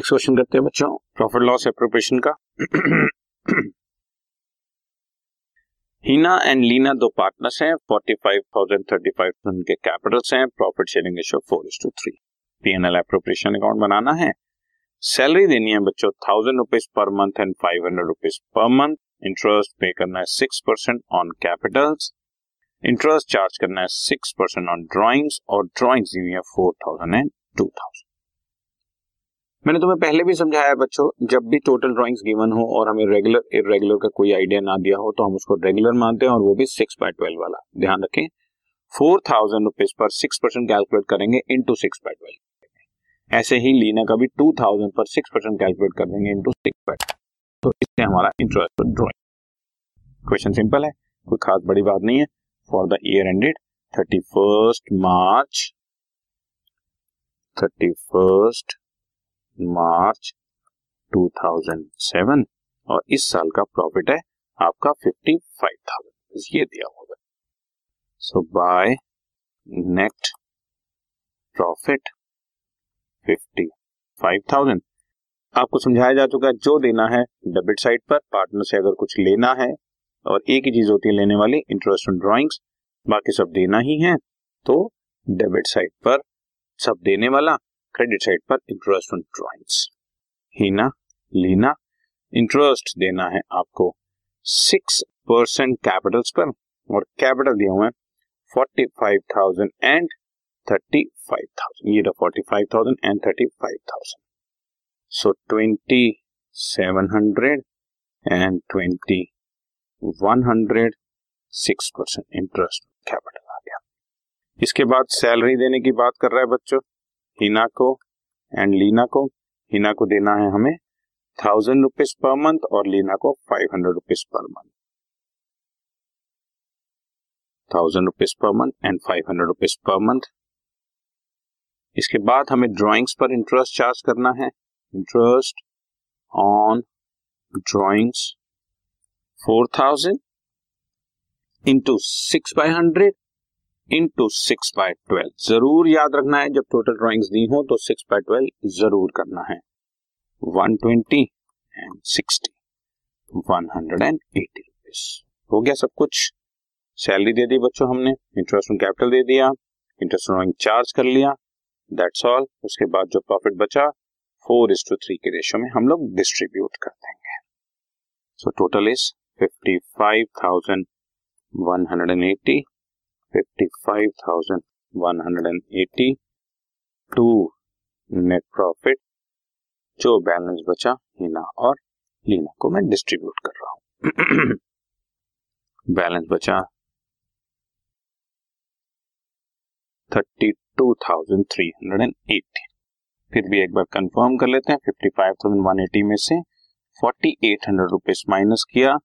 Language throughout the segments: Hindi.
नेक्स्ट क्वेश्चन करते हैं बच्चों प्रॉफिट लॉस एप्रोप्रिएशन का। हीना एंड लीना दो पार्टनर्स हैं forty five thousand thirty five thousand के कैपिटल्स हैं profit sharing ratio four is two three P N L appropriation account बनाना है। सैलरी देनी है बच्चों thousand rupees per month and five hundred rupees per month interest pay करना है six percent on capitals interest charge करना है सिक्स परसेंट ऑन ड्रॉइंग्स और ड्रॉइंग्स दी हुई है four thousand and two thousand मैंने तुम्हें पहले भी समझाया बच्चों, जब भी टोटल ड्राइंग्स गिवन हो और हमें रेगुलर इरेगुलर का कोई आइडिया ना दिया हो तो हम उसको रेगुलर मानते हैं और वो भी सिक्स बाय ट्वेल्व वाला। ध्यान रखें फोर थाउज़ेंड रुपीज़ पर सिक्स परसेंट कैलकुलेट करेंगे इंटू सिक्स बाय ट्वेल्व ऐसे ही लीना का भी टू थाउज़ेंड पर सिक्स परसेंट कैलकुलेट कर देंगे इंटू सिक्स बाय तो इससे हमारा इंटरेस्ट ड्रॉइंग क्वेश्चन सिंपल है, कोई खास बड़ी बात नहीं है। For the year ended thirty first March thirty first March 2007 और इस साल का प्रॉफिट है आपका 55,000 ये दिया होगा सो बाय नेट प्रॉफिट 55,000 आपको समझाया जा चुका है जो देना है डेबिट साइड पर पार्टनर से अगर कुछ लेना है और एक ही चीज़ होती है लेने वाली इंटरेस्ट ऑन ड्रॉइंग्स बाकी सब देना ही है तो डेबिट साइड पर सब देने वाला। क्रेडिट साइड पर interest on drawings Heena Leena interest देना है आपको सिक्स परसेंट कैपिटल्स पर और कैपिटल दिया हुआ है forty five thousand and thirty five thousand ये forty five thousand and thirty five thousand so twenty seven hundred and twenty one hundred six percent interest capital आ गया। इसके बाद सैलरी देने की बात कर रहा है बच्चों। हिना को एंड लीना को हिना को देना है हमें थाउज़ेंड रुपीज़ पर मंथ और लीना को five hundred rupees per month thousand rupees per month and five hundred rupees per month इसके बाद हमें ड्राइंग्स पर इंटरेस्ट चार्ज करना है। Interest on drawings four thousand into six by hundred into six by twelve ज़रूर याद रखना है, जब टोटल ड्राइंग्स दी हो तो सिक्स बाय ट्वेल्व ज़रूर करना है। One twenty and sixty one hundred and eighty rupees हो गया सब कुछ। सैलरी दे दी बच्चों हमने। इंटरेस्ट ऑन कैपिटल दे दिया। इंटरेस्ट ड्राइंग चार्ज कर लिया। दैट्स ऑल उसके बाद जो प्रॉफिट बचा फोर इज़ टू थ्री के रेशियो में हम लोग डिस्ट्रीब्यूट कर देंगे। So total is fifty five thousand one hundred and eighty fifty five thousand one hundred and eighty two net profit जो बैलेंस बचा हीना और लीना को मैं डिस्ट्रीब्यूट कर रहा हूँ। बैलेंस बचा thirty two thousand three hundred and eighty फिर भी एक बार कंफर्म कर लेते हैं fifty five thousand one eighty में से forty eight hundred rupees minus किया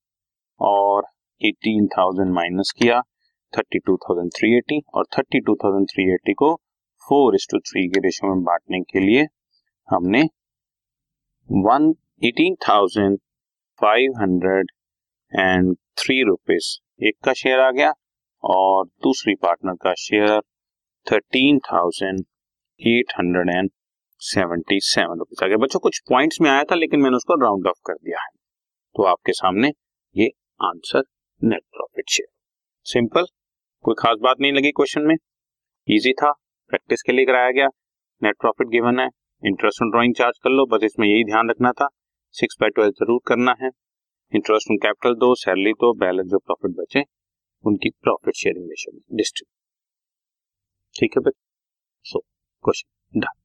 और एटीन थाउज़ेंड माइनस किया। Thirty two thousand three eighty और thirty two thousand three eighty को फोर इस टू थ्री के रेशियो में बांटने के लिए हमने one eighteen thousand five hundred and three rupees एक का शेयर आ गया और दूसरी पार्टनर का share thirteen thousand eight hundred and seventy seven rupees आ गया। बच्चों, कुछ पॉइंट्स में आया था, लेकिन मैंने उसको राउंड ऑफ़ कर दिया है। तो आपके सामने ये answer net profit share simple, कोई खास बात नहीं लगी क्वेश्चन में। इजी था प्रैक्टिस के लिए कराया गया। नेट प्रॉफिट गिवन है इंटरेस्ट ऑन ड्रॉइंग चार्ज कर लो, बस इसमें यही ध्यान रखना था। सिक्स बाय ट्वेल्व ज़रूर करना है। इंटरेस्ट ऑन कैपिटल दो सैलरी दो बैलेंस जो प्रॉफिट बचे, उनकी प्रॉफिट शेयरिंग रेशियो डिस्ट्रीब्यूट ठीक है बच्चे so question done